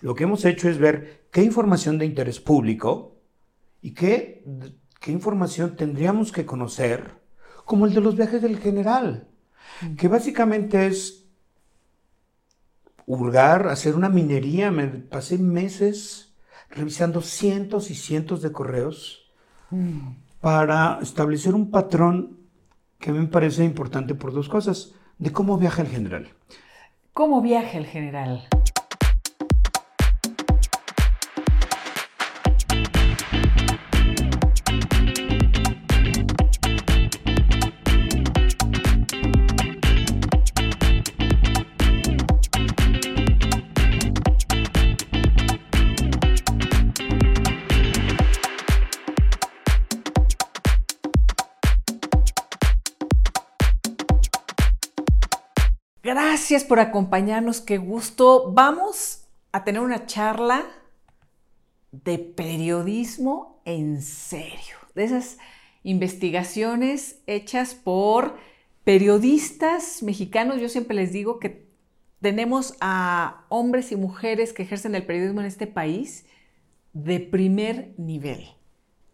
Lo que hemos hecho es ver qué información de interés público y qué, qué información tendríamos que conocer, como el de los viajes del general, que básicamente es hurgar, hacer una minería. Me pasé meses revisando cientos y cientos de correos para establecer un patrón que me parece importante por dos cosas, de cómo viaja el general. ¿Cómo viaja el general? Gracias por acompañarnos, qué gusto. Vamos a tener una charla de periodismo en serio, de esas investigaciones hechas por periodistas mexicanos. Yo siempre les digo que tenemos a hombres y mujeres que ejercen el periodismo en este país de primer nivel.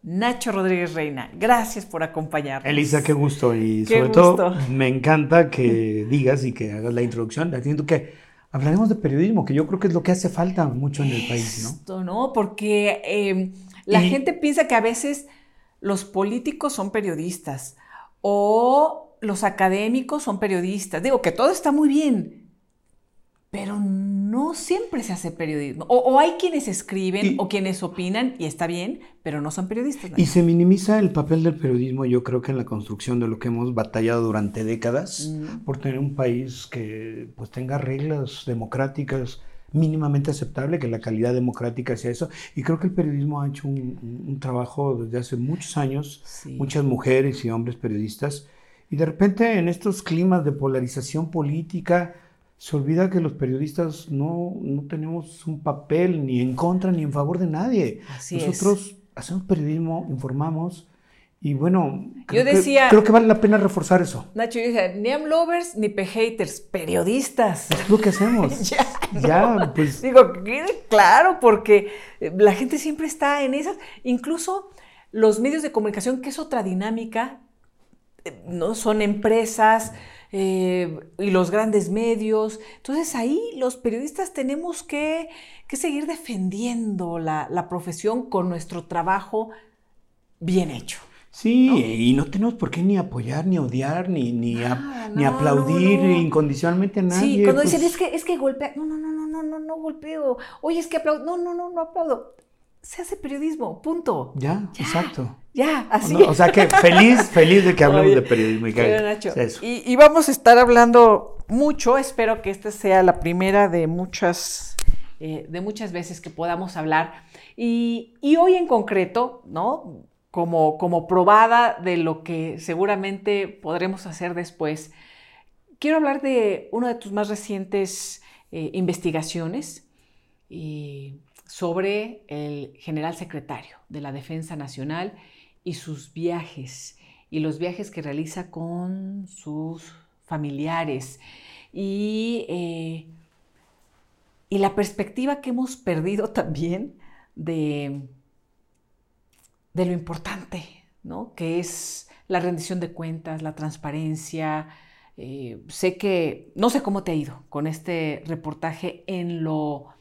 Nacho Rodríguez Reina, gracias por acompañarnos. Elisa, qué gusto y sobre todo me encanta que digas y que hagas la introducción diciendo que hablaremos de periodismo, que yo creo que es lo que hace falta mucho en el país, ¿no? Esto, ¿no? Porque em, la gente piensa que a veces los políticos son periodistas o los académicos son periodistas. Digo que todo está muy bien, pero no siempre se hace periodismo. O, hay quienes escriben o quienes opinan y está bien, pero no son periodistas. Y se minimiza el papel del periodismo, yo creo que en la construcción de lo que hemos batallado durante décadas mm. por tener un país que pues tenga reglas democráticas mínimamente aceptable, que la calidad democrática sea eso. Y creo que el periodismo ha hecho un, trabajo desde hace muchos años, muchas mujeres y hombres periodistas, y de repente en estos climas de polarización política, se olvida que los periodistas no, tenemos un papel ni en contra ni en favor de nadie. Nosotros hacemos periodismo, informamos. Y bueno, creo, yo decía, que, creo que vale la pena reforzar eso. Nacho, yo decía, ni am lovers ni pe haters, periodistas. Es lo que hacemos. ya, ya pues. Digo, claro, porque la gente siempre está en esas. Incluso los medios de comunicación, que es otra dinámica, eh, no son empresas eh, y los grandes medios. Entonces ahí los periodistas tenemos que, seguir defendiendo la, profesión con nuestro trabajo bien hecho. Sí, y no tenemos por qué ni apoyar, ni odiar, ni, ni, ni aplaudir incondicionalmente a nadie. Sí, cuando dicen, pues es que, es que golpea, no, no, no, no, no, no, no golpeo. Oye, es que aplaudo, no, no, no, no aplaudo se hace periodismo, punto. Ya, exacto. Ya, así. O, sea que feliz, feliz de que hablemos de periodismo. Y, y, vamos a estar hablando mucho, espero que esta sea la primera de muchas, eh, de muchas veces que podamos hablar. Y, y, hoy en concreto, ¿no? Como, como probada de lo que seguramente podremos hacer después, quiero hablar de una de tus más recientes eh, investigaciones. Y sobre el general secretario de la Defensa Nacional y sus viajes y los viajes que realiza con sus familiares y, eh, y la perspectiva que hemos perdido también de, de lo importante, ¿no? que es la rendición de cuentas, la transparencia. Eh, sé que, no sé cómo te ha ido con este reportaje en lo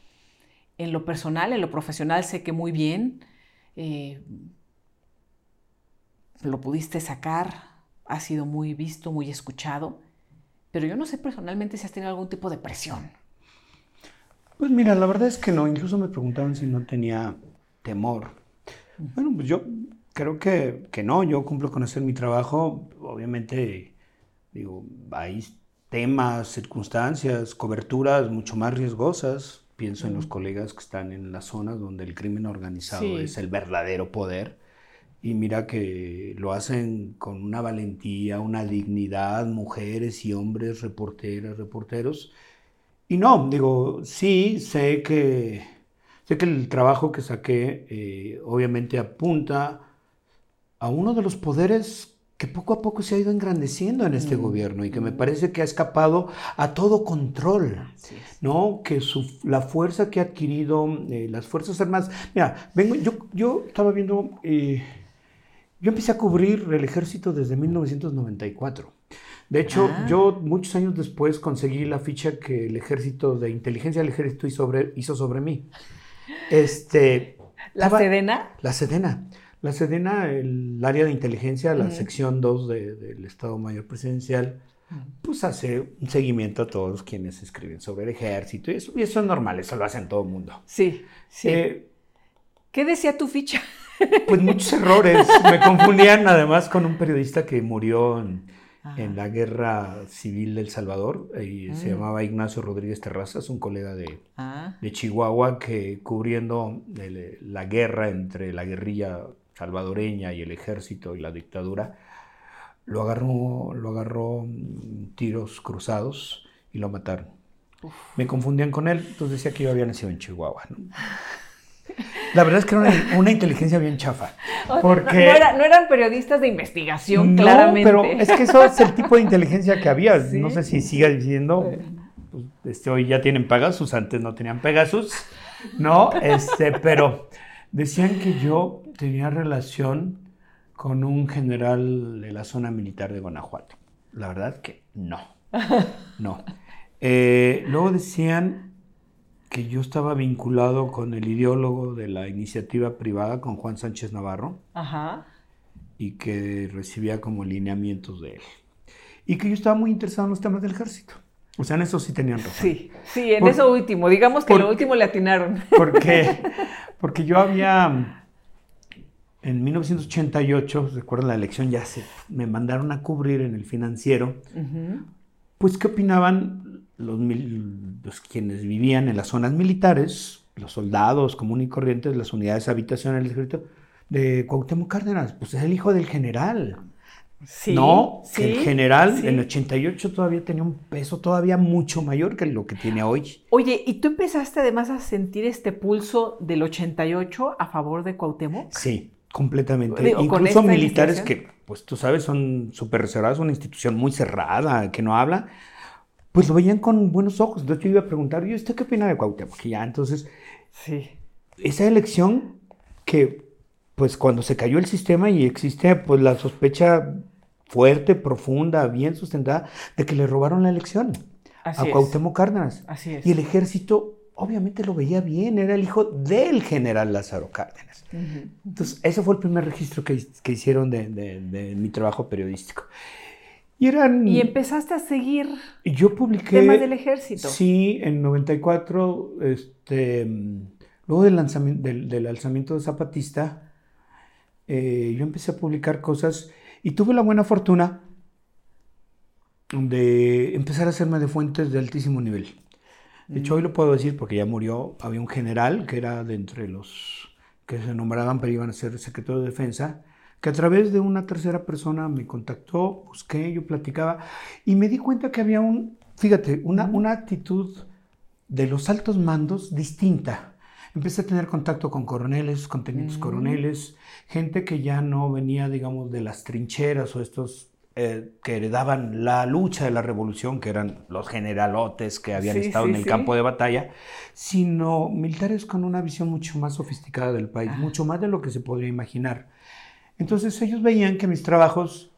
en lo personal, en lo profesional, sé que muy bien. Eh, lo pudiste sacar, ha sido muy visto, muy escuchado, pero yo no sé personalmente si has tenido algún tipo de presión. Pues mira, la verdad es que no, incluso me preguntaban si no tenía temor. Bueno, pues yo creo que, que no, yo cumplo con hacer mi trabajo, obviamente, digo, hay temas, circunstancias, coberturas mucho más riesgosas, Pienso en los colegas que están en las zonas donde el crimen organizado es el verdadero poder. Y mira que lo hacen con una valentía, una dignidad, mujeres y hombres, reporteras, reporteros. Y no, digo, sí, sé que, sé que el trabajo que saqué eh, obviamente apunta a uno de los poderes que poco a poco se ha ido engrandeciendo en este gobierno y que me parece que ha escapado a todo control, ¿no? Que su, la fuerza que ha adquirido eh, las Fuerzas Armadas... Mira, vengo, yo, yo estaba viendo... Eh, yo empecé a cubrir el ejército desde 1994. De hecho, Ah. yo muchos años después conseguí la ficha que el ejército de inteligencia del ejército hizo sobre, hizo sobre mí. Este, ¿La estaba- Sedena? La Sedena. La Sedena, el área de inteligencia, la sección 2 de- del Estado Mayor Presidencial, pues hace un seguimiento a todos quienes escriben sobre el ejército. Y eso, y eso es normal, eso lo hacen todo el mundo. Sí, sí. Eh, ¿Qué decía tu ficha? pues muchos errores. Me confundían además con un periodista que murió en, en la guerra civil del Salvador y se Mm. llamaba Ignacio Rodríguez Terrazas, un colega de, Ah, de Chihuahua que cubriendo el- la guerra entre la guerrilla salvadoreña y el ejército y la dictadura, lo agarró, lo agarró mm, tiros cruzados y lo mataron. Uf. Me confundían con él, entonces decía que yo había nacido en Chihuahua. ¿no? La verdad es que era una, una inteligencia bien chafa. Porque... no, era- no eran periodistas de investigación, No, claramente. pero es que eso es el tipo de inteligencia que había. Sí. No sé si siga diciendo. pues, este, hoy ya tienen Pegasus, antes no tenían Pegasus. No, este, pero decían que yo tenía relación con un general de la zona militar de Guanajuato. La verdad que no. No. Eh, luego decían que yo estaba vinculado con el ideólogo de la iniciativa privada, con Juan Sánchez Navarro Ajá. y que recibía como lineamientos de él. Y que yo estaba muy interesado en los temas del ejército. O sea, en eso sí tenían razón. Sí, sí, en Por- eso último. Digamos que por- lo último le atinaron. Porque, porque yo había, en 1988, recuerdan la elección, ya se, me mandaron a cubrir en el financiero, pues qué opinaban los, los quienes vivían en las zonas militares, los soldados comunes y corrientes, las unidades ejército, de Cuauhtémoc Cárdenas. Pues es el hijo del general. Sí, no, sí, el general sí. en 88 todavía tenía un peso todavía mucho mayor que lo que tiene hoy. Oye, ¿y tú empezaste además a sentir este pulso del 88 a favor de Cuauhtémoc? Sí, completamente. Digo, Incluso militares que, pues tú sabes, son súper reservados, una institución muy cerrada, que no habla, pues lo veían con buenos ojos. Entonces yo iba a preguntar, ¿y usted qué opina de Cuauhtémoc? Y ya, entonces, Sí. esa elección que, pues cuando se cayó el sistema y existe, pues la sospecha fuerte, profunda, bien sustentada, de que le robaron la elección Así a es. Cuauhtémoc Cárdenas. Así es. Y el ejército obviamente lo veía bien, era el hijo del general Lázaro Cárdenas. Ujú. Entonces, ese fue el primer registro que, que hicieron de, de- de mi trabajo periodístico. Y eran... Y empezaste a seguir yo publiqué... temas del ejército. Sí, en 94, este, luego del, lanzamiento, del, del alzamiento de Zapatista, eh, yo empecé a publicar cosas y tuve la buena fortuna de empezar a hacerme de fuentes de altísimo nivel. De hecho, hoy lo puedo decir porque ya murió. Había un general que era de entre los que se nombraban, pero iban a ser secretario de defensa, que a través de una tercera persona me contactó, busqué, yo platicaba y me di cuenta que había un, fíjate, una, una actitud de los altos mandos distinta. Empecé a tener contacto con coroneles, con tenientes Mm. coroneles, gente que ya no venía, digamos, de las trincheras o estos eh, que heredaban la lucha de la revolución, que eran los generalotes que habían Sí, estado sí, en el sí. campo de batalla, sino militares con una visión mucho más sofisticada del país, Ah. mucho más de lo que se podría imaginar. Entonces ellos veían que mis trabajos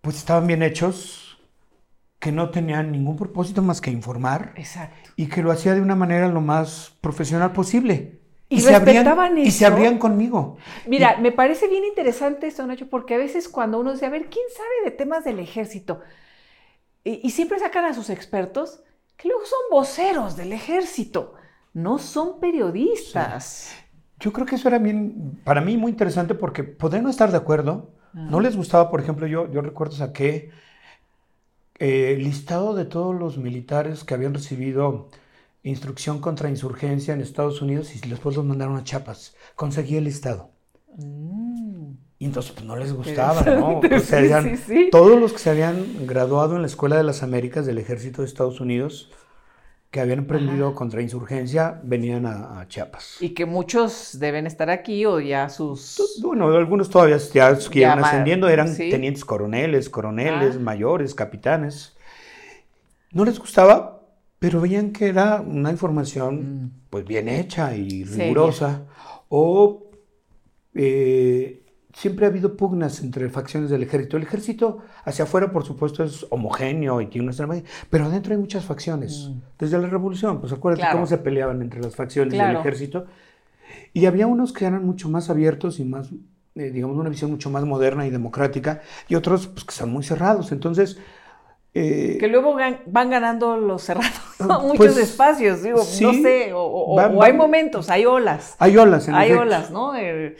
pues estaban bien hechos, que no tenían ningún propósito más que informar Exacto. y que lo hacía de una manera lo más profesional posible. ¿Y se abrían, respetaban y se eso? abrían conmigo. Mira, me parece bien interesante esto, Nacho, porque a veces cuando uno dice, a ver, ¿quién sabe de temas del ejército? Y, y siempre sacan a sus expertos, que luego son voceros del ejército, no son periodistas. Yo creo que eso era bien, para mí muy interesante porque poder no estar de acuerdo, Ah. no les gustaba, por ejemplo, yo, yo recuerdo saqué eh, listado de todos los militares que habían recibido instrucción contra insurgencia en Estados Unidos y después los mandaron a Chiapas. Conseguí el listado. Mm. Y entonces pues no les gustaba, ¿no? Sí, sí, sí. Todos los que se habían graduado en la Escuela de las Américas del Ejército de Estados Unidos, que habían emprendido contra insurgencia venían a, Chiapas. Y que muchos deben estar aquí o ya sus... Bueno, algunos todavía ya iban ascendiendo, eran tenientes coroneles, coroneles, ah. mayores, capitanes. No les gustaba, pero veían que era una información mm. pues bien hecha y rigurosa. O eh, siempre ha habido pugnas entre facciones del ejército. El ejército hacia afuera, por supuesto, es homogéneo y tiene una pero adentro hay muchas facciones. Mm. Desde la revolución, pues acuérdate cómo se peleaban entre las facciones del ejército. Y había unos que eran mucho más abiertos y más, eh, digamos, una visión mucho más moderna y democrática, y otros pues, que son muy cerrados. Entonces... Eh, que luego van ganando los cerrados muchos pues, espacios, digo, no sé, o, hay momentos, hay olas. Hay olas, en Hay olas, ¿no? Eh,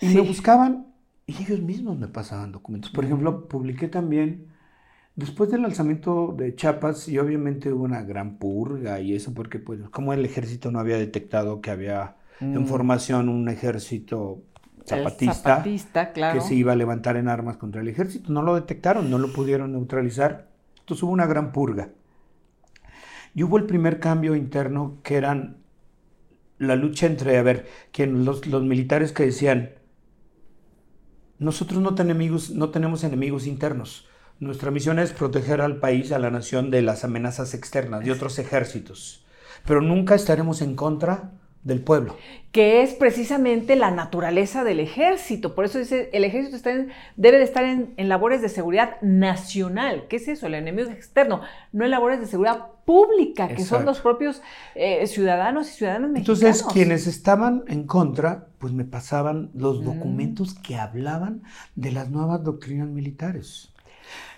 y me buscaban y ellos mismos me pasaban documentos. Por ejemplo, publiqué también, después del alzamiento de Chiapas, y obviamente hubo una gran purga y eso, porque pues como el ejército no había detectado que había en mm. formación un ejército zapatista, que se iba a levantar en armas contra el ejército, no lo detectaron, no lo pudieron neutralizar. Entonces hubo una gran purga. Y hubo el primer cambio interno que eran la lucha entre, a ver, los, los militares que decían, nosotros no, tenemos, no tenemos enemigos internos. Nuestra misión es proteger al país, a la nación de las amenazas externas, de otros ejércitos. Pero nunca estaremos en contra del pueblo. Que es precisamente la naturaleza del ejército. Por eso dice, el ejército debe de estar en, labores de seguridad nacional. ¿Qué es eso? El enemigo externo, no en labores de seguridad pública, que son los propios eh, ciudadanos y ciudadanas mexicanos. Entonces, quienes estaban en contra, pues me pasaban los mm. documentos que hablaban de las nuevas doctrinas militares.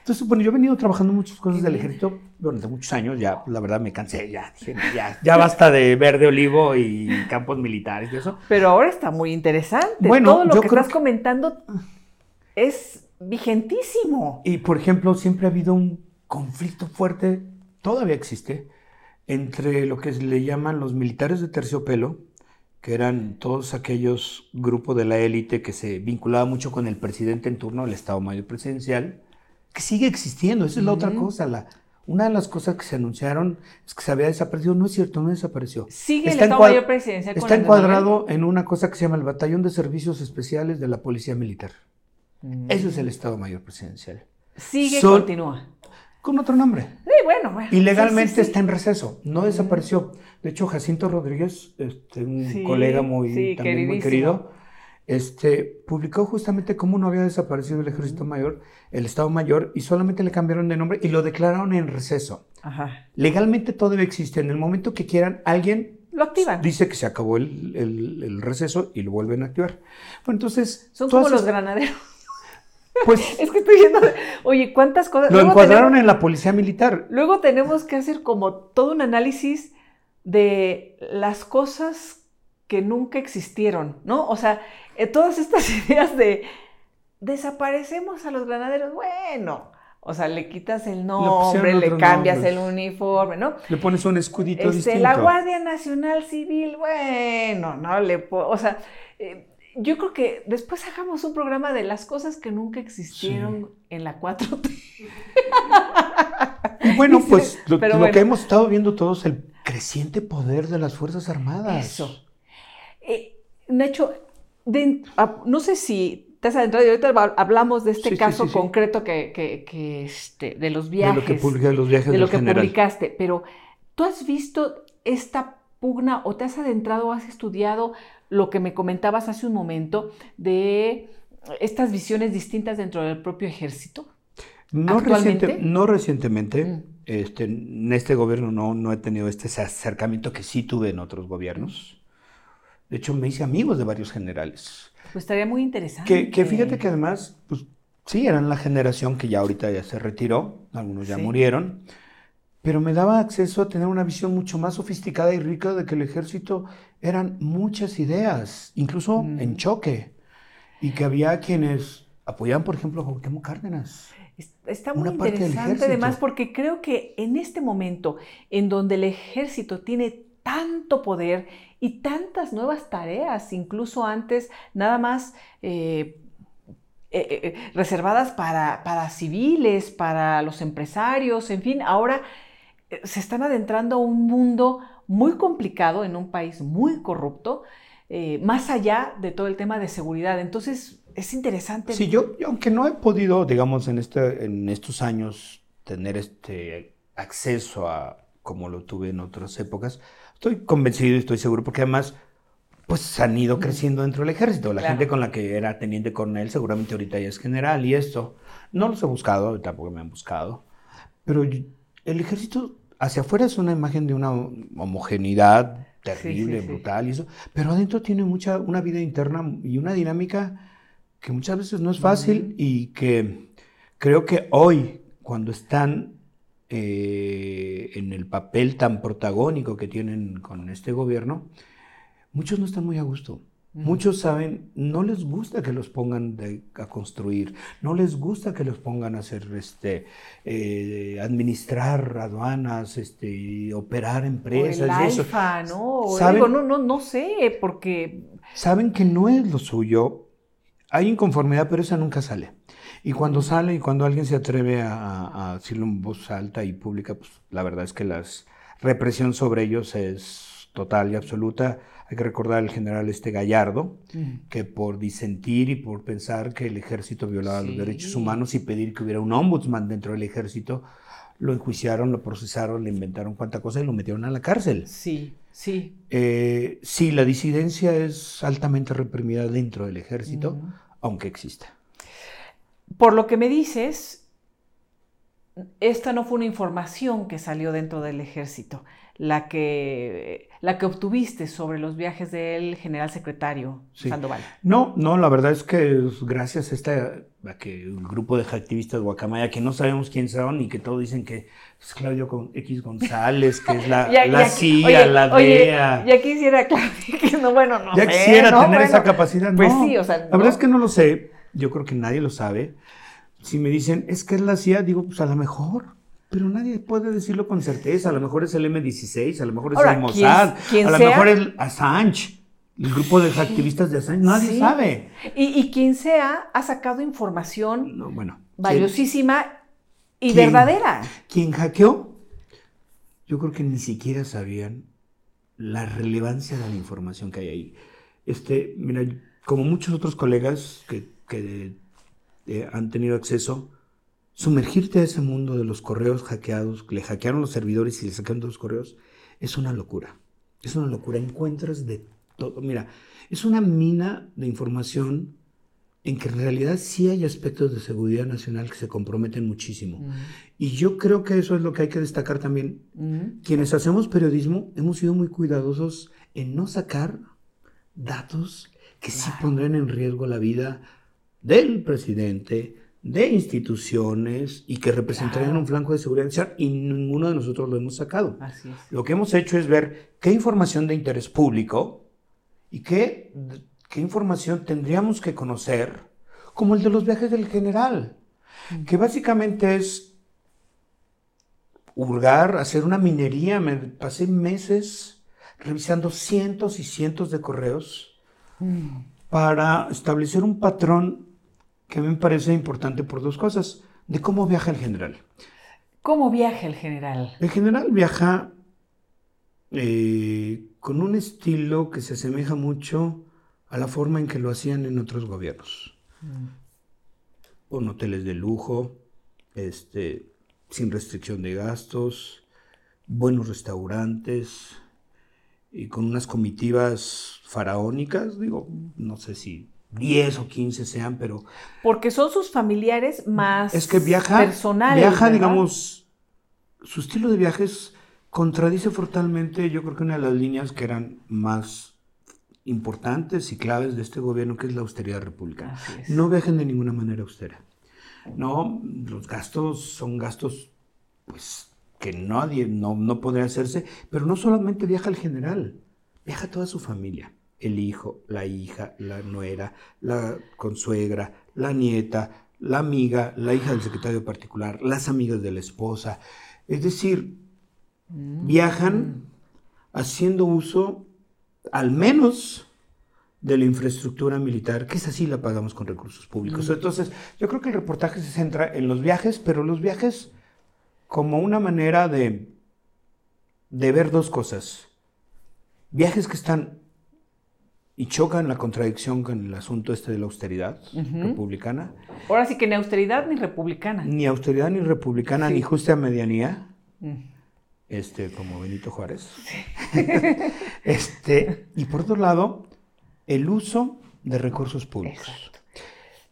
Entonces, bueno, yo he venido trabajando muchas cosas del ejército durante muchos años, ya la verdad me cansé, ya ya, ya basta de verde olivo y campos militares y eso. Pero ahora está muy interesante. Bueno, Todo lo que estás comentando es vigentísimo. Y, por ejemplo, siempre ha habido un conflicto fuerte, todavía existe, entre lo que le llaman los militares de terciopelo, que eran todos aquellos grupos de la élite que se vinculaba mucho con el presidente en turno, el Estado Mayor Presidencial, que sigue existiendo, esa es la otra cosa. La, una de las cosas que se anunciaron es que se había desaparecido. No es cierto, no desapareció. Sigue está el Estado Mayor Presidencial. Está encuadrado en una cosa que se llama el Batallón de Servicios Especiales de la Policía Militar. Mm. Eso es el Estado Mayor Presidencial. Sigue, continúa. Con otro nombre. Sí, bueno, bueno. Y legalmente está en receso, no desapareció. De hecho, Jacinto Rodríguez, este, un colega muy, también muy querido, este, publicó justamente cómo no había desaparecido el ejército mayor, el Estado Mayor, y solamente le cambiaron de nombre y lo declararon en receso. Legalmente todavía existe. En el momento que quieran, alguien lo activan. Dice que se acabó el, receso y lo vuelven a activar. Bueno, entonces. Son como los granaderos. Pues. es que estoy viendo. Oye, ¿cuántas cosas? Lo encuadraron en la policía militar. Luego tenemos que hacer como todo un análisis de las cosas que nunca existieron, ¿no? O sea, eh, todas estas ideas de desaparecemos a los granaderos, bueno, o sea, le quitas el nombre, le, cambias el uniforme, ¿no? Le pones un escudito este, distinto. La Guardia Nacional Civil, bueno, no le o sea, eh, yo creo que después hagamos un programa de las cosas que nunca existieron en la 4T. bueno, pues lo, que hemos estado viendo todos es el creciente poder de las Fuerzas Armadas. Eso. Eh, Nacho, Ah, no sé si te has adentrado y ahorita hablamos de este caso concreto que, este, de los viajes. De lo que, publicaste, los viajes de lo que publicaste, pero ¿tú has visto esta pugna o te has adentrado o has estudiado lo que me comentabas hace un momento de estas visiones distintas dentro del propio ejército? No, no recientemente. Mm. Este, en este gobierno no, no he tenido este acercamiento que sí tuve en otros gobiernos. De hecho, me hice amigos de varios generales. Pues estaría muy interesante. Que, fíjate que además, pues sí, eran la generación que ya ahorita ya se retiró, algunos ya murieron, pero me daba acceso a tener una visión mucho más sofisticada y rica de que el ejército eran muchas ideas, incluso mm. en choque, y que había quienes apoyaban, por ejemplo, a Cuauhtémoc Cárdenas. Está muy interesante además porque creo que en este momento en donde el ejército tiene tanto poder y tantas nuevas tareas, incluso antes nada más eh, eh, eh, reservadas para, para civiles, para los empresarios, en fin, ahora se están adentrando a un mundo muy complicado en un país muy corrupto, más allá de todo el tema de seguridad. Entonces, es interesante. Sí, yo, aunque no he podido, digamos, en, este, en estos años tener este acceso a como lo tuve en otras épocas, estoy convencido y estoy seguro, porque además pues han ido creciendo dentro del ejército. La gente con la que era teniente coronel seguramente ahorita ya es general y esto. No los he buscado, tampoco me han buscado. Pero el ejército hacia afuera es una imagen de una homogeneidad terrible, brutal y eso. Pero adentro tiene mucha, una vida interna y una dinámica que muchas veces no es fácil y que creo que hoy, cuando están eh, en el papel tan protagónico que tienen con este gobierno, muchos no están muy a gusto. Muchos saben, no les gusta que los pongan a construir, no les gusta que los pongan a hacer, este, eh, administrar aduanas, este, operar empresas. O el eso. ¿no? ¿Saben? no, no, no sé, porque... Saben que no es lo suyo, hay inconformidad, pero esa nunca sale. Y cuando sale y cuando alguien se atreve a, decirlo en voz alta y pública, pues la verdad es que la represión sobre ellos es total y absoluta. Hay que recordar al general este Gallardo, que por disentir y por pensar que el ejército violaba los derechos humanos y pedir que hubiera un ombudsman dentro del ejército, lo enjuiciaron, lo procesaron, le inventaron cuánta cosa y lo metieron a la cárcel. Sí, sí. Eh, sí, la disidencia es altamente reprimida dentro del ejército, aunque exista. Por lo que me dices, esta no fue una información que salió dentro del ejército la que, la que obtuviste sobre los viajes del general secretario Sandoval. No, no, la verdad es que gracias a, esta, a que un grupo de activistas Guacamaya, que no sabemos quién son y que todos dicen que es Claudio con X González, que es la, la CIA, la DEA. ya quisiera Claudio, que no, bueno, no Ya quisiera tener esa capacidad. Pues sí, o sea. La verdad es que no lo sé, yo creo que nadie lo sabe. Si me dicen, es que es la CIA, digo, pues a lo mejor. Pero nadie puede decirlo con certeza. A lo mejor es el M16, a lo mejor es el Mossad, a lo mejor es Assange, el grupo de activistas de Assange. Nadie sabe. Y, quien sea ha sacado información bueno, valiosísima y verdadera. ¿Quién hackeó? Yo creo que ni siquiera sabían la relevancia de la información que hay ahí. Este, mira, como muchos otros colegas que, eh, han tenido acceso, Sumergirte a ese mundo de los correos hackeados, le hackearon los servidores y le sacaron todos los correos, es una locura. Es una locura. Encuentras de todo. Mira, es una mina de información en que en realidad sí hay aspectos de seguridad nacional que se comprometen muchísimo. Mm. Y yo creo que eso es lo que hay que destacar también. Mm. Quienes hacemos periodismo hemos sido muy cuidadosos en no sacar datos que sí pondrán en riesgo la vida del presidente, de instituciones y que representarían un flanco de seguridad y ninguno de nosotros lo hemos sacado. Lo que hemos hecho es ver qué información de interés público y qué, qué información tendríamos que conocer, como el de los viajes del general, mm. que básicamente es hurgar, hacer una minería. Me pasé meses revisando cientos y cientos de correos mm. para establecer un patrón que me parece importante por dos cosas. De cómo viaja el general. ¿Cómo viaja el general? El general viaja eh, con un estilo que se asemeja mucho a la forma en que lo hacían en otros gobiernos. Mm. Con hoteles de lujo, este, sin restricción de gastos, buenos restaurantes y con unas comitivas faraónicas, digo, no sé si 10 o 15 sean, pero... Porque son sus familiares más es que viaja, personales. Viaja, digamos, su estilo de viajes contradice fortalmente, yo creo que una de las líneas que eran más importantes y claves de este gobierno, que es la austeridad republicana. No viajen de ninguna manera austera. No, los gastos son gastos, pues, que nadie, no, no podría hacerse, pero no solamente viaja el general, viaja toda su familia el hijo, la hija, la nuera, la consuegra, la nieta, la amiga, la hija del secretario particular, las amigas de la esposa. Es decir, mm. viajan haciendo uso al menos de la infraestructura militar, que es así la pagamos con recursos públicos. Mm. Entonces, yo creo que el reportaje se centra en los viajes, pero los viajes como una manera de de ver dos cosas. Viajes que están y chocan la contradicción con el asunto este de la austeridad republicana. Ahora sí que ni austeridad ni republicana. Ni austeridad ni republicana, ni justa medianía. Mm. Este, como Benito Juárez. este, y por otro lado, el uso de recursos públicos.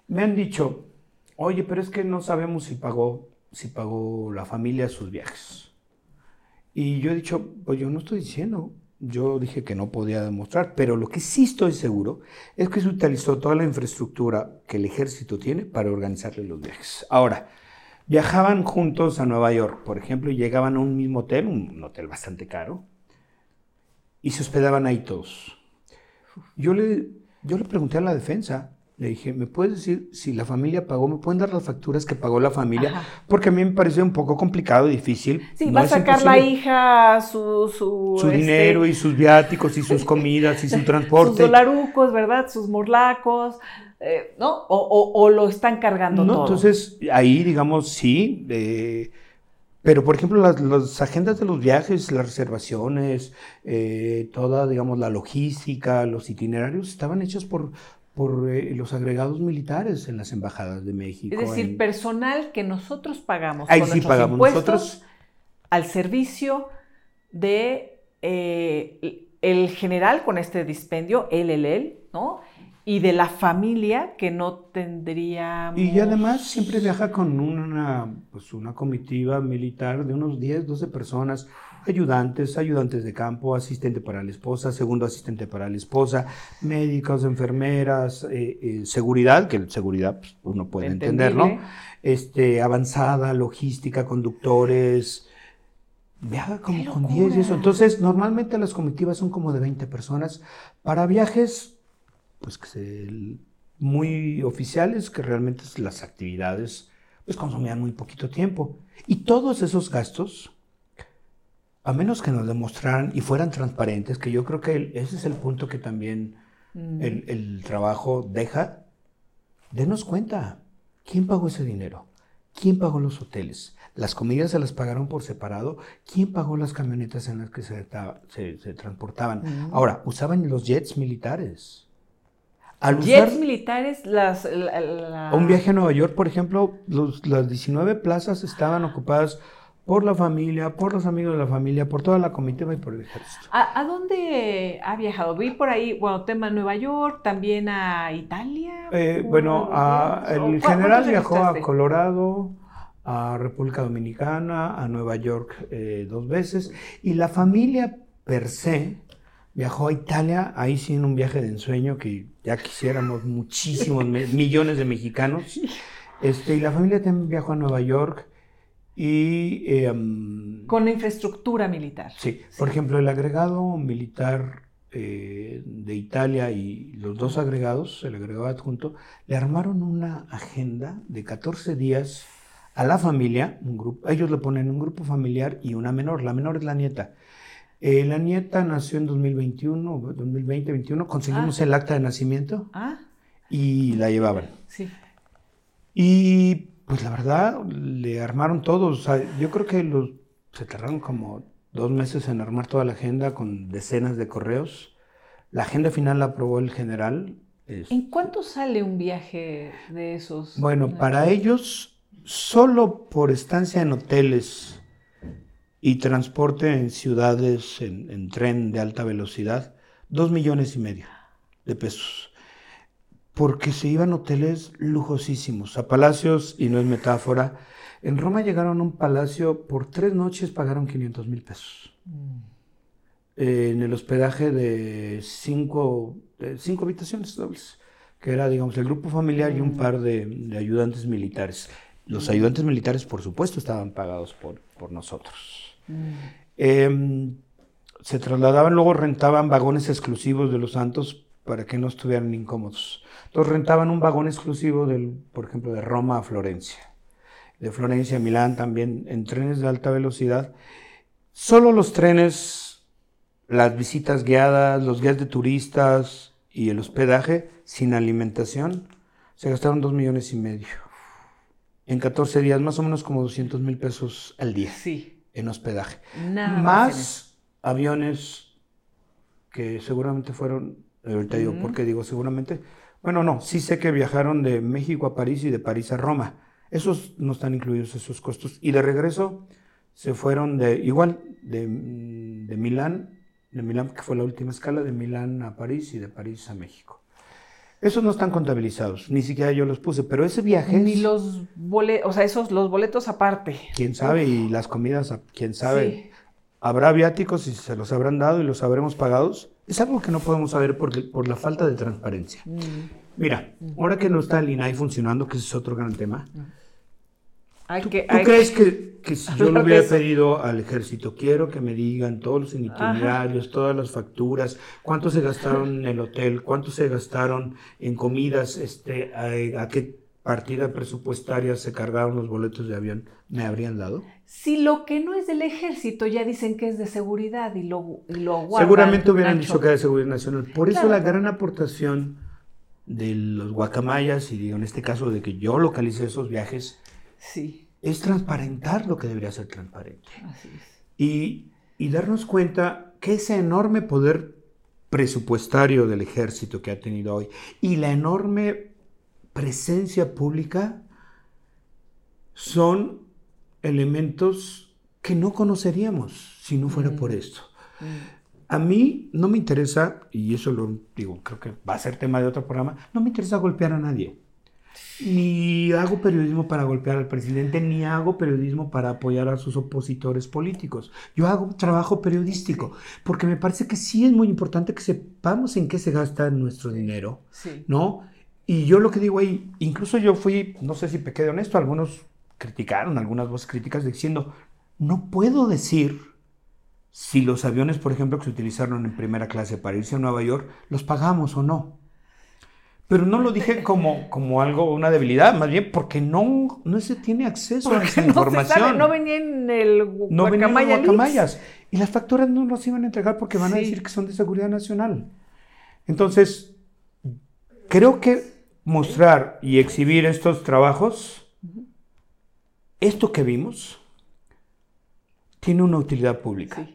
Me han dicho, oye, pero es que no sabemos si pagó, si pagó la familia sus viajes. Y yo he dicho, pues yo no estoy diciendo, yo dije que no podía demostrar, pero lo que sí estoy seguro es que se utilizó toda la infraestructura que el ejército tiene para organizarle los viajes. Ahora, viajaban juntos a Nueva York, por ejemplo, y llegaban a un mismo hotel, un hotel bastante caro, y se hospedaban ahí todos. Yo le, yo le pregunté a la defensa, le dije, ¿me puedes decir si la familia pagó? ¿Me pueden dar las facturas que pagó la familia? Porque a mí me pareció un poco complicado, difícil. Sí, va a sacar la hija su... Su, su dinero este, y sus viáticos y sus comidas y su transporte. Sus dolarucos, ¿verdad? Sus morlacos, eh, ¿no? O, lo están cargando no, Entonces, ahí, digamos, sí. Eh, pero, por ejemplo, las, agendas de los viajes, las reservaciones, eh, toda, digamos, la logística, los itinerarios estaban hechos por, por eh, los agregados militares en las embajadas de México. Es decir, personal que nosotros pagamos Ahí sí pagamos nosotros. al servicio de eh, el general con este dispendio, él, él, él, ¿no? Y de la familia que no tendría... Y además siempre viaja con una, pues una comitiva militar de unos 10, 12 personas ayudantes, ayudantes de campo, asistente para la esposa, segundo asistente para la esposa, médicos, enfermeras, eh, eh, seguridad, que seguridad pues, uno puede entender, ¿no? Este, avanzada, logística, conductores, viaja como con 10 y eso. Entonces, normalmente las comitivas son como de 20 personas. Para viajes, pues que muy oficiales, que realmente las actividades pues consumían muy poquito tiempo. Y todos esos gastos a menos que nos demostraran y fueran transparentes, que yo creo que ese es el punto que también mm. el, trabajo deja, denos cuenta, ¿quién pagó ese dinero? ¿Quién pagó los hoteles? Las comidas se las pagaron por separado. ¿Quién pagó las camionetas en las que se, se, transportaban? Mm. Ahora, usaban los jets militares. Jets militares, las... Un viaje a Nueva York, por ejemplo, las 19 plazas estaban ocupadas por la familia, por los amigos de la familia, por toda la comitiva y por el ejército. ¿A, dónde ha viajado? Vi por ahí, bueno, tema Nueva York, también a Italia. Eh, bueno, el general viajó a Colorado, a República Dominicana, a Nueva York eh, dos veces, y la familia per se viajó a Italia, ahí sí en un viaje de ensueño que ya quisiéramos muchísimos millones de mexicanos. Este, y la familia también viajó a Nueva York y, em, Con infraestructura militar. Sí. Por ejemplo, el agregado militar eh, de Italia y los dos agregados, el agregado adjunto, le armaron una agenda de 14 días a la familia, un grupo, ellos le ponen un grupo familiar y una menor, la menor es la nieta. Eh, la nieta nació en 2021, 2020-2021, conseguimos ah. el acta de nacimiento ah. y la llevaban. Sí. Y pues la verdad, le armaron todos. yo creo que los, se tardaron como dos meses en armar toda la agenda con decenas de correos. La agenda final la aprobó el general. ¿En cuánto sale un viaje de esos? Bueno, para ellos, solo por estancia en hoteles y transporte en ciudades en, en tren de alta velocidad, dos millones y medio de pesos porque se iban hoteles lujosísimos, a palacios, y no es metáfora. En Roma llegaron a un palacio, por tres noches pagaron 500 mil pesos. Mm. en el hospedaje de cinco, cinco habitaciones dobles, que era, digamos, el grupo familiar y un mm. par de, ayudantes militares. Los ayudantes militares, por supuesto, estaban pagados por, por nosotros. Em, se trasladaban, luego rentaban vagones exclusivos de los santos para que no estuvieran incómodos. Entonces rentaban un vagón exclusivo, del, por ejemplo, de Roma a Florencia, de Florencia a Milán también, en trenes de alta velocidad. Solo los trenes, las visitas guiadas, los guías de turistas y el hospedaje sin alimentación, se gastaron dos millones y medio. En 14 días, más o menos como 200 mil pesos al día. Sí. En hospedaje. más aviones que seguramente fueron, ahorita digo, ¿por qué digo seguramente? Bueno, no, sí sé que viajaron de México a París y de París a Roma. Esos no están incluidos esos costos. Y de regreso se fueron de, igual, de, de Milán, de Milán, que fue la última escala, de Milán a París y de París a México. Esos no están contabilizados, ni siquiera yo los puse, pero ese viaje... Ni los boletos, o sea, esos, los boletos aparte. Quién sabe, y las comidas, quién sabe. Habrá viáticos y se los habrán dado y los habremos pagados. Es algo que no podemos saber porque, por la falta de transparencia. Mm. Mira, ahora que no está el INAI funcionando, que ese es otro gran tema, ¿Tú, crees que, si yo le hubiera pedido al ejército, quiero que me digan todos los itinerarios, todas las facturas, cuánto se gastaron en el hotel, cuánto se gastaron en comidas, este, a, qué partida presupuestaria se cargaron los boletos de avión, me habrían dado? Si lo que no es del ejército ya dicen que es de seguridad y lo, y lo guardan, Seguramente hubieran dicho que era de seguridad nacional. Por eso la gran aportación de los guacamayas, y digo en este caso de que yo localicé esos viajes, Sí. Es transparentar lo que debería ser transparente. Y, darnos cuenta que ese enorme poder presupuestario del ejército que ha tenido hoy y la enorme presencia pública son elementos que no conoceríamos si no fuera por mm. esto. Mm. A mí no me interesa, y eso lo digo, creo que va a ser tema de otro programa, no me interesa golpear a nadie. Ni hago periodismo para golpear al presidente, ni hago periodismo para apoyar a sus opositores políticos. Yo hago trabajo periodístico, porque me parece que sí es muy importante que sepamos en qué se gasta nuestro dinero, ¿no? Y yo lo que digo ahí, incluso yo fui, no sé si pequé de honesto, algunos criticaron, algunas voces críticas diciendo, no puedo decir si los aviones, por ejemplo, que se utilizaron en primera clase para irse a Nueva York, los pagamos o no. Pero no lo dije como, como algo, una debilidad, más bien porque no, no se tiene acceso a esa información. no venía en el No guacamayas. Y las facturas no nos iban a entregar porque van a decir que son de seguridad nacional. Entonces, creo que mostrar y exhibir estos trabajos, esto que vimos, tiene una utilidad pública.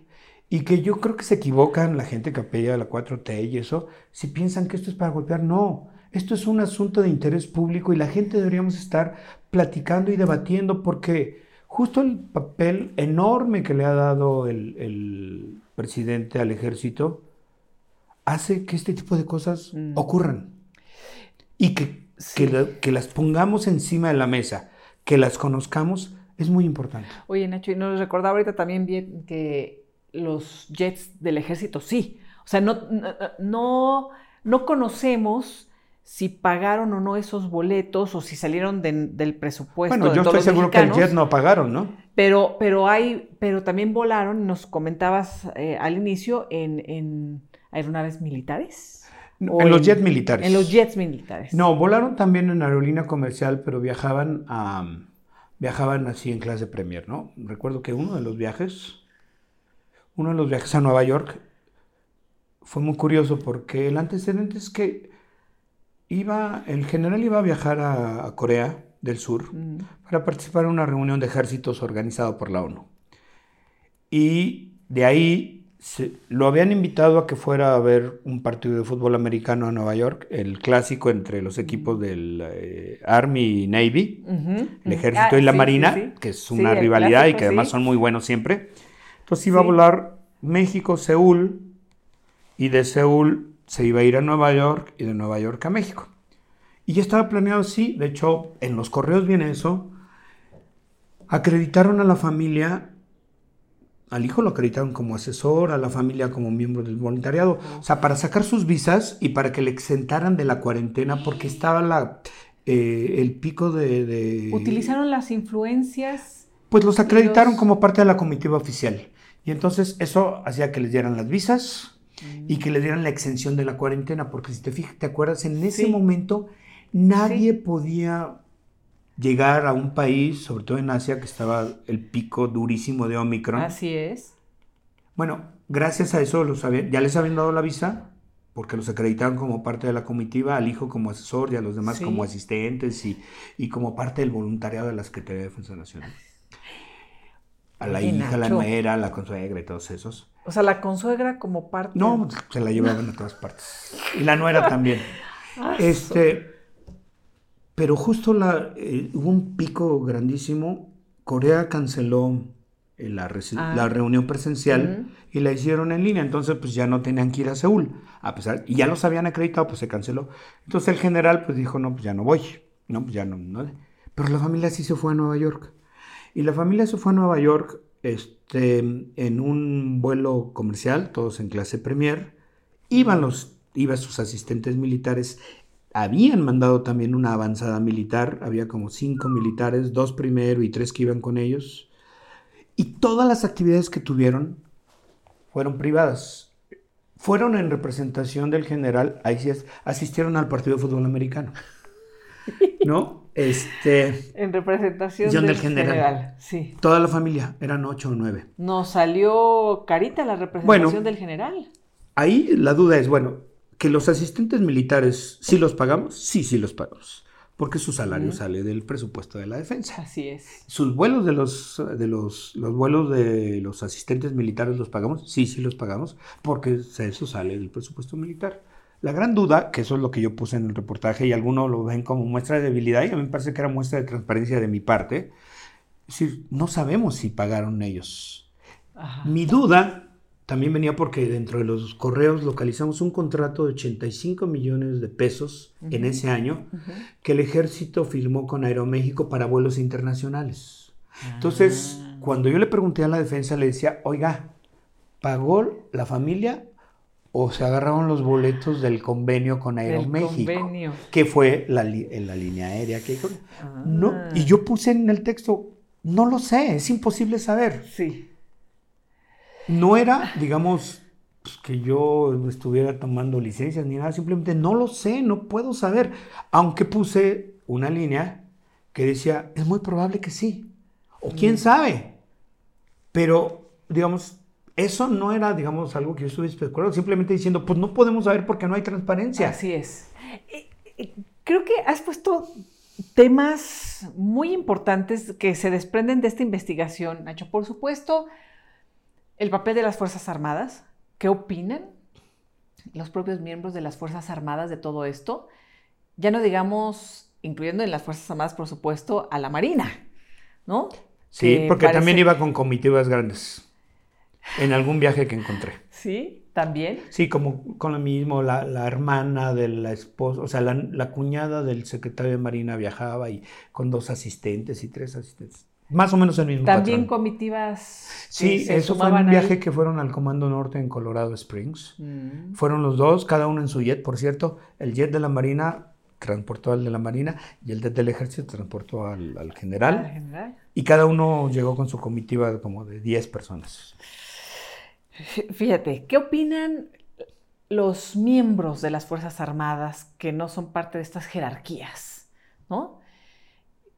Y que yo creo que se equivocan la gente que apoya a la 4T y eso, si piensan que esto es para golpear, no. Esto es un asunto de interés público y la gente deberíamos estar platicando y debatiendo porque justo el papel enorme que le ha dado el, presidente al ejército hace que este tipo de cosas mm. ocurran y que, que, las pongamos encima de la mesa, que las conozcamos, es muy importante. Oye, Nacho, y nos recordaba ahorita también bien que los jets del ejército sí. O sea, no, no, no conocemos si pagaron o no esos boletos o si salieron del presupuesto. Bueno, yo estoy seguro que el jet no pagaron, ¿no? Pero, pero hay, pero también volaron, nos comentabas eh, al inicio, en, aeronaves militares. en los jets militares. En los jets militares. No, volaron también en aerolínea comercial, pero viajaban a, viajaban así en clase Premier, ¿no? Recuerdo que uno de los viajes, uno de los viajes a Nueva York, fue muy curioso porque el antecedente es que iba, el general iba a viajar a, Corea del Sur para participar en una reunión de ejércitos organizado por la ONU. Y de ahí lo habían invitado a que fuera a ver un partido de fútbol americano a Nueva York, el clásico entre los equipos del eh, Army y Navy, el ejército y la ah, Marina, que es una rivalidad y que además son muy buenos siempre. Entonces iba a volar México, Seúl, y de Seúl se iba a ir a Nueva York y de Nueva York a México. Y ya estaba planeado así, de hecho, en los correos viene eso. Acreditaron a la familia, al hijo lo acreditaron como asesor, a la familia como miembro del voluntariado, o sea, para sacar sus visas y para que le exentaran de la cuarentena porque estaba la, eh, el pico de, ¿Utilizaron las influencias? Pues los acreditaron como parte de la comitiva oficial. Y entonces eso hacía que les dieran las visas, y que le dieran la exención de la cuarentena, porque si te fijas, te acuerdas, en ese momento nadie podía llegar a un país, sobre todo en Asia, que estaba el pico durísimo de Omicron. Así es. Bueno, gracias a eso los ya les habían dado la visa, porque los acreditaron como parte de la comitiva, al hijo como asesor y a los demás como asistentes y, y, como parte del voluntariado de la Secretaría de Defensa Nacional. A la hija, la Nacho. nuera, la consuegra y todos esos. O sea, la consuegra como parte. No, se la llevaban a todas partes. Y la nuera también. Este, pero justo la, eh, hubo un pico grandísimo. Corea canceló eh, la, Ah. la reunión presencial y la hicieron en línea. Entonces, pues ya no tenían que ir a Seúl. A pesar, y ya los habían acreditado, pues se canceló. Entonces el general pues dijo, no, pues ya no voy. No, pues ya no, no. Pero la familia sí se fue a Nueva York. Y la familia se fue a Nueva York este, en un vuelo comercial, todos en clase premier. Iban, los, iban sus asistentes militares. Habían mandado también una avanzada militar. Había como cinco militares, dos primero y tres que iban con ellos. Y todas las actividades que tuvieron fueron privadas. Fueron en representación del general, asistieron al partido de fútbol americano. ¿No? Este, En representación del del general. general. Sí. toda la familia, eran ocho o nueve. Nos salió carita la representación Bueno. del general. Ahí la duda es, bueno, que los asistentes militares, ¿sí los pagamos? Sí, sí los pagamos, porque su salario sale del presupuesto de la defensa. Así es. ¿Sus vuelos de los, de los, los vuelos de los asistentes militares los pagamos? Sí, sí los pagamos, porque eso sale del presupuesto militar. La gran duda, que eso es lo que yo puse en el reportaje y algunos lo ven como muestra de debilidad y a mí me parece que era muestra de transparencia de mi parte, es decir, no sabemos si pagaron ellos. Ajá. Mi duda también venía porque dentro de los correos localizamos un contrato de 85 millones de pesos en ese año que el ejército firmó con Aeroméxico para vuelos internacionales. Entonces, Ah. cuando yo le pregunté a la defensa, le decía, oiga, ¿pagó la familia o se agarraron los boletos del convenio con Aeroméxico? convenio. Que fue la, la línea aérea que... Ah. No, y yo puse en el texto, no lo sé, es imposible saber. Sí. No era, digamos, pues, que yo estuviera tomando licencias ni nada, simplemente no lo sé, no puedo saber. Aunque puse una línea que decía, es muy probable que sí, o quién sabe. Pero, digamos, eso no era, digamos, algo que yo estuve especulando, simplemente diciendo, pues no podemos saber porque no hay transparencia. Así es. Eh, eh, Creo que has puesto temas muy importantes que se desprenden de esta investigación, Nacho. Por supuesto, el papel de las Fuerzas Armadas. ¿Qué opinan los propios miembros de las Fuerzas Armadas de todo esto? Ya no digamos, incluyendo en las Fuerzas Armadas, por supuesto, a la Marina, ¿no? Sí, Que porque también iba con comitivas grandes en algún viaje que encontré. Sí, también. Sí, como con lo mismo, la, la hermana de la esposa, o sea, la, la cuñada del secretario de Marina viajaba y con dos asistentes y tres asistentes. Más o menos el mismo También patrón. comitivas. Sí, eso fue un ahí. viaje que fueron al Comando Norte en Colorado Springs. Mm. Fueron los dos, cada uno en su jet, por cierto. El jet de la Marina transportó al de la Marina y el jet del ejército transportó al, al general. general. Y cada uno llegó con su comitiva como de 10 personas. Fíjate, ¿qué opinan los miembros de las Fuerzas Armadas que no son parte de estas jerarquías? ¿No?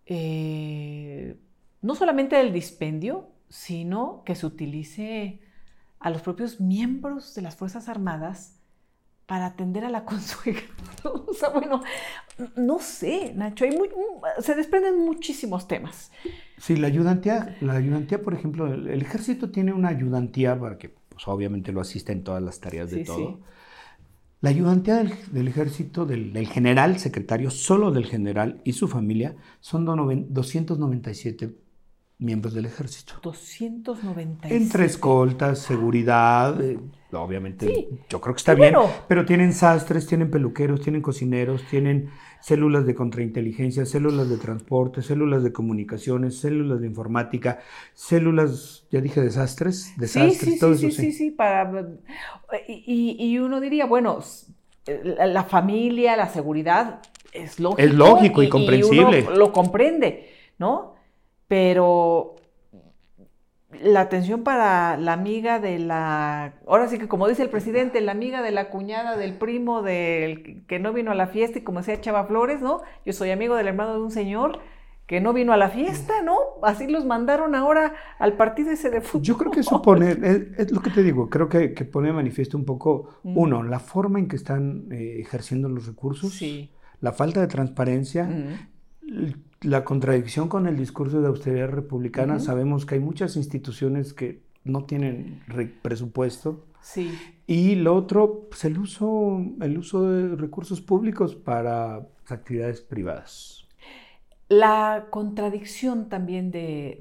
Eh, no solamente del dispendio, sino que se utilice a los propios miembros de las Fuerzas Armadas para atender a la consuegra. o sea, bueno, no sé, Nacho, hay muy- se desprenden muchísimos temas. Sí, la ayudantía, la ayudantía, por ejemplo, el, el ejército tiene una ayudantía para que, pues obviamente lo asista en todas las tareas de Sí, todo. sí. La ayudantía del, del ejército, del, del general secretario, solo del general y su familia, son do- noven- 297 miembros del ejército. 297. Entre escoltas, seguridad, eh, obviamente Sí. yo creo que está bien, bueno. pero tienen sastres, tienen peluqueros, tienen cocineros, tienen células de contrainteligencia, células de transporte, células de comunicaciones, células de informática, células, ya dije, desastres, Sí, desastres, sí, todo sí, eso sí, sí, sí, para... Y, y- uno diría, bueno, la, familia, la seguridad, es lógico. Es lógico y comprensible. uno lo comprende, ¿no? Pero la atención para la amiga de la... Ahora sí que como dice el presidente, la amiga de la cuñada del primo del que no vino a la fiesta y como decía Chava Flores, ¿no? Yo soy amigo del hermano de un señor que no vino a la fiesta, ¿no? Así los mandaron ahora al partido ese de fútbol. Yo creo que eso pone, es, es lo que te digo, creo que, que pone de manifiesto un poco, Mm. uno, la forma en que están eh, ejerciendo los recursos, Sí. la falta de transparencia, Mm. La contradicción con el discurso de austeridad republicana, sabemos que hay muchas instituciones que no tienen presupuesto. Sí. Y lo otro, pues el uso, el uso de recursos públicos para actividades privadas. La contradicción también de,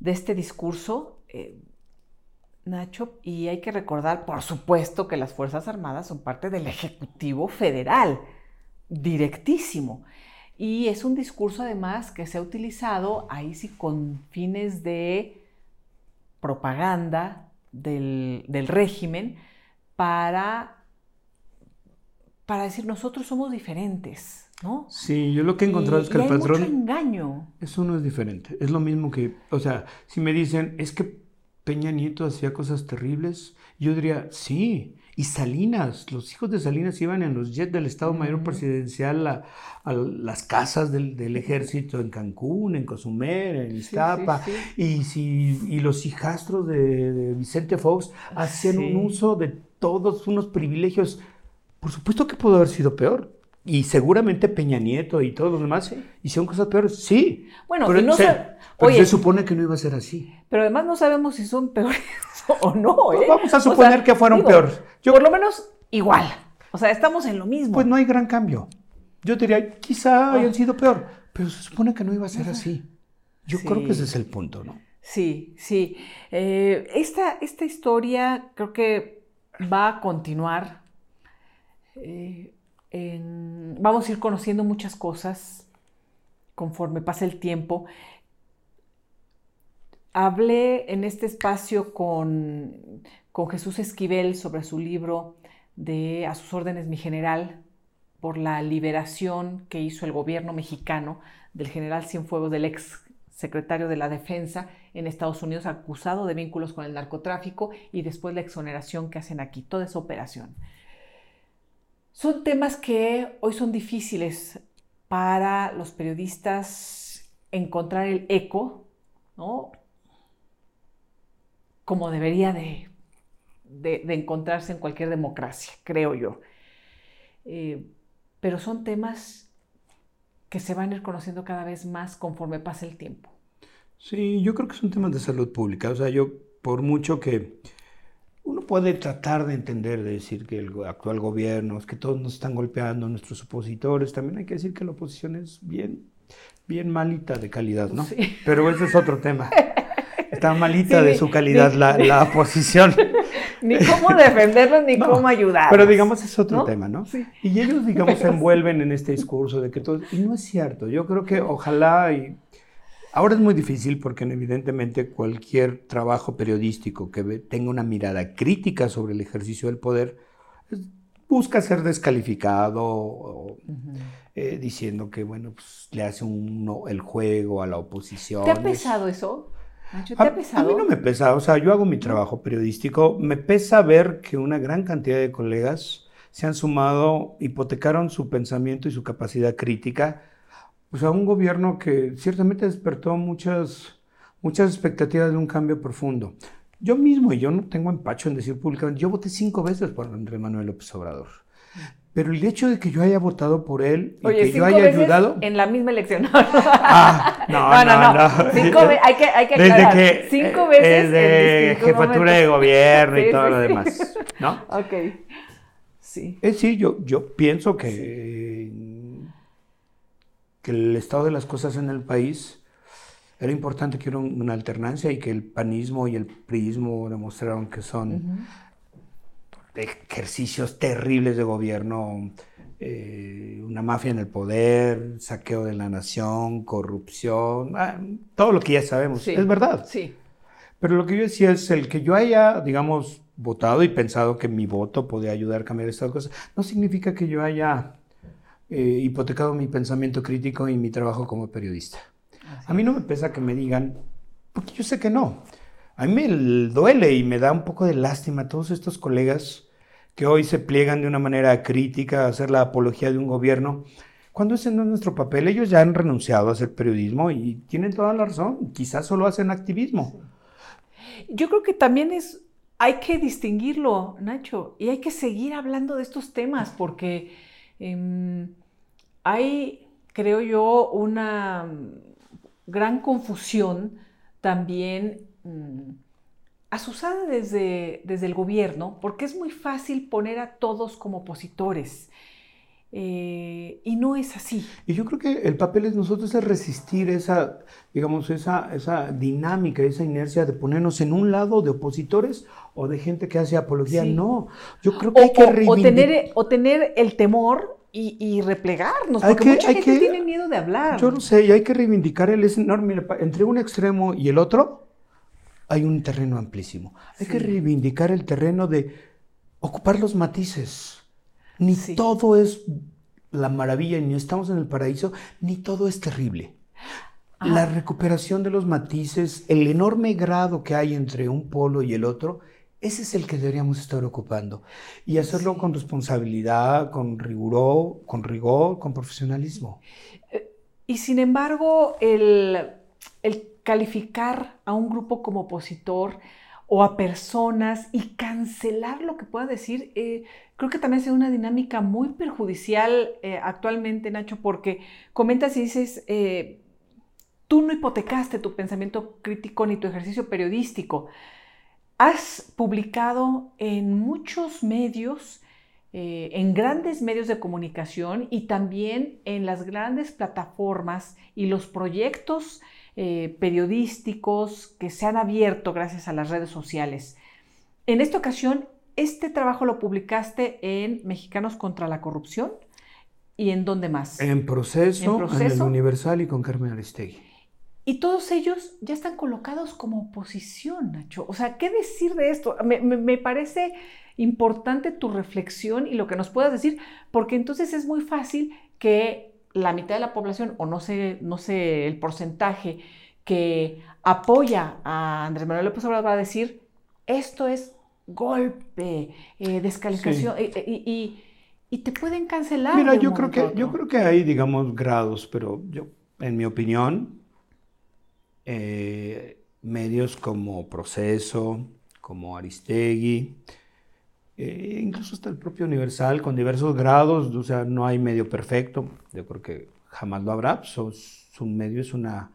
de, este discurso, eh, Nacho, y hay que recordar, por supuesto, que las Fuerzas Armadas son parte del Ejecutivo Federal, directísimo. Y es un discurso además que se ha utilizado ahí sí con fines de propaganda del, régimen para, para decir nosotros somos diferentes, ¿no? Sí, yo lo que he encontrado es que el patrón... Mucho engaño. Eso no es diferente, es lo mismo que, o sea, si me dicen, es que Peña Nieto hacía cosas terribles, yo diría, sí, y Salinas, los hijos de Salinas iban en los jets del Estado Mayor Presidencial a, las casas del, ejército en Cancún, en Cozumel, en Iztapa, Y, si, y los hijastros de, Vicente Fox hacían un uso de todos unos privilegios. Por supuesto que pudo haber sido peor. Y seguramente Peña Nieto y todos los demás hicieron cosas peores. Sí. Bueno, pero, no se, se supone que no iba a ser así. Pero además no sabemos si son peores o no, pues ¿eh? vamos a suponer que fueron peores. por lo menos igual. O sea, estamos en lo mismo. Pues no hay gran cambio. Yo diría, quizá ah. hayan sido peor, pero se supone que no iba a ser así. Yo creo que ese es el punto, ¿no? Sí, sí. Eh, esta, esta historia creo que va a continuar. Eh, vamos a ir conociendo muchas cosas conforme pase el tiempo. Hablé en este espacio con, con Jesús Esquivel sobre su libro de A sus órdenes, mi general, por la liberación que hizo el gobierno mexicano del general Cienfuegos, del ex secretario de la Defensa en Estados Unidos, acusado de vínculos con el narcotráfico y después la exoneración que hacen aquí, toda esa operación. Son temas que hoy son difíciles para los periodistas encontrar el eco, ¿no? Como debería de, encontrarse en cualquier democracia, creo yo. Eh, pero son temas que se van a ir conociendo cada vez más conforme pasa el tiempo. Sí, yo creo que son temas de salud pública. O sea, yo, por mucho que uno puede tratar de entender, de decir que el actual gobierno, es que todos nos están golpeando, nuestros opositores, también hay que decir que la oposición es bien, bien malita de calidad, ¿no? Sí. Pero ese es otro tema. Está malita de su calidad la, la, oposición. ni cómo defenderlos, ni cómo ayudarlos. Pero digamos, es otro tema, ¿no? Sí. Y ellos, digamos, se envuelven en este discurso de que todo... Y no es cierto. Yo creo que ojalá y Ahora es muy difícil porque evidentemente cualquier trabajo periodístico que tenga una mirada crítica sobre el ejercicio del poder busca ser descalificado eh, diciendo que bueno pues, le hace uno el juego a la oposición. ¿Te ha pesado eso? ¿te ha pesado? A, mí no me pesa, o sea, yo hago mi trabajo periodístico, me pesa ver que una gran cantidad de colegas se han sumado, hipotecaron su pensamiento y su capacidad crítica o sea, un gobierno que ciertamente despertó muchas, muchas expectativas de un cambio profundo. Yo mismo, y yo no tengo empacho en decir públicamente, yo voté cinco veces por Andrés Manuel López Obrador. Pero el hecho de que yo haya votado por él y que yo haya ayudado. En la misma elección. ah, no, no, no. Cinco veces, hay que, hay que aclarar. Desde que, cinco veces. Eh, de jefatura de gobierno y todo lo demás. ¿No? Ok. Sí. Es decir, yo, yo pienso que que el estado de las cosas en el país era importante que hubiera una alternancia y que el panismo y el priismo demostraron que son ejercicios terribles de gobierno, eh, una mafia en el poder, saqueo de la nación, corrupción, ah, todo lo que ya sabemos. es verdad. Sí. Pero lo que yo decía es el que yo haya, digamos, votado y pensado que mi voto podía ayudar a cambiar estas cosas, no significa que yo haya eh, hipotecado mi pensamiento crítico y mi trabajo como periodista. a mí no me pesa que me digan, porque yo sé que no. A mí me duele y me da un poco de lástima a todos estos colegas que hoy se pliegan de una manera crítica a hacer la apología de un gobierno, cuando ese no es nuestro papel. Ellos ya han renunciado a hacer periodismo y tienen toda la razón. Quizás solo hacen activismo. Yo creo que también es, hay que distinguirlo, Nacho, y hay que seguir hablando de estos temas porque em, hay, creo yo, una gran confusión también mm, asusada desde, desde el gobierno, porque es muy fácil poner a todos como opositores. Eh, y no es así. Y yo creo que el papel de nosotros es resistir esa, digamos, esa, esa dinámica, esa inercia de ponernos en un lado de opositores o de gente que hace apología. No, yo creo que hay que o, tener, o tener el temor y, replegarnos, porque mucha gente tiene miedo de hablar. Yo no sé, y hay que reivindicar el enorme, entre un extremo y el otro hay un terreno amplísimo. Hay que reivindicar el terreno de ocupar los matices ni todo es la maravilla, ni estamos en el paraíso, ni todo es terrible. La ah. recuperación de los matices, el enorme grado que hay entre un polo y el otro, ese es el que deberíamos estar ocupando. Y hacerlo con responsabilidad, con rigor, con rigor, con profesionalismo. Eh, y sin embargo, el, el calificar a un grupo como opositor, o a personas y cancelar lo que pueda decir, eh, creo que también es una dinámica muy perjudicial eh, actualmente, Nacho, porque comentas y dices, eh, tú no hipotecaste tu pensamiento crítico ni tu ejercicio periodístico. Has publicado en muchos medios, en grandes medios de comunicación y también en las grandes plataformas y los proyectos eh, periodísticos que se han abierto gracias a las redes sociales. En esta ocasión, este trabajo lo publicaste en Mexicanos contra la Corrupción y en dónde más? En proceso, en, el Universal y con Carmen Aristegui. Y todos ellos ya están colocados como oposición, Nacho. O sea, ¿qué decir de esto? Me, me, parece importante tu reflexión y lo que nos puedas decir, porque entonces es muy fácil que la mitad de la población, o no sé, no sé el porcentaje, que apoya a Andrés Manuel López Obrador va a decir, esto es golpe, eh, descalificación, eh, eh, y, te pueden cancelar. Mira, yo creo, que, yo creo que hay, digamos, grados, pero yo, en mi opinión, medios como Proceso, como Aristegui, eh, incluso hasta el propio Universal, con diversos grados, o sea, no hay medio perfecto, yo creo que jamás lo habrá, pues, un medio es una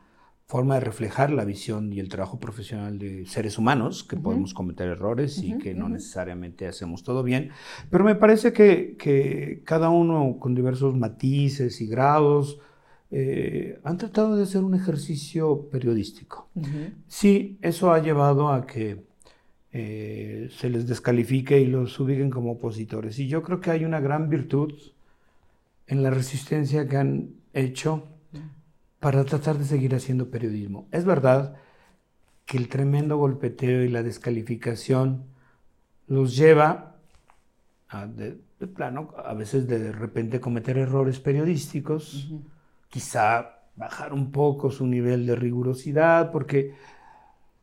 forma de reflejar la visión y el trabajo profesional de seres humanos, que podemos cometer errores y que no necesariamente hacemos todo bien, pero me parece que, que cada uno con diversos matices y grados, eh, han tratado de hacer un ejercicio periodístico. Sí, eso ha llevado a que eh, se les descalifique y los ubiquen como opositores. Y yo creo que hay una gran virtud en la resistencia que han hecho para tratar de seguir haciendo periodismo. Es verdad que el tremendo golpeteo y la descalificación los lleva a, de, plano, a veces de repente cometer errores periodísticos, quizá bajar un poco su nivel de rigurosidad, porque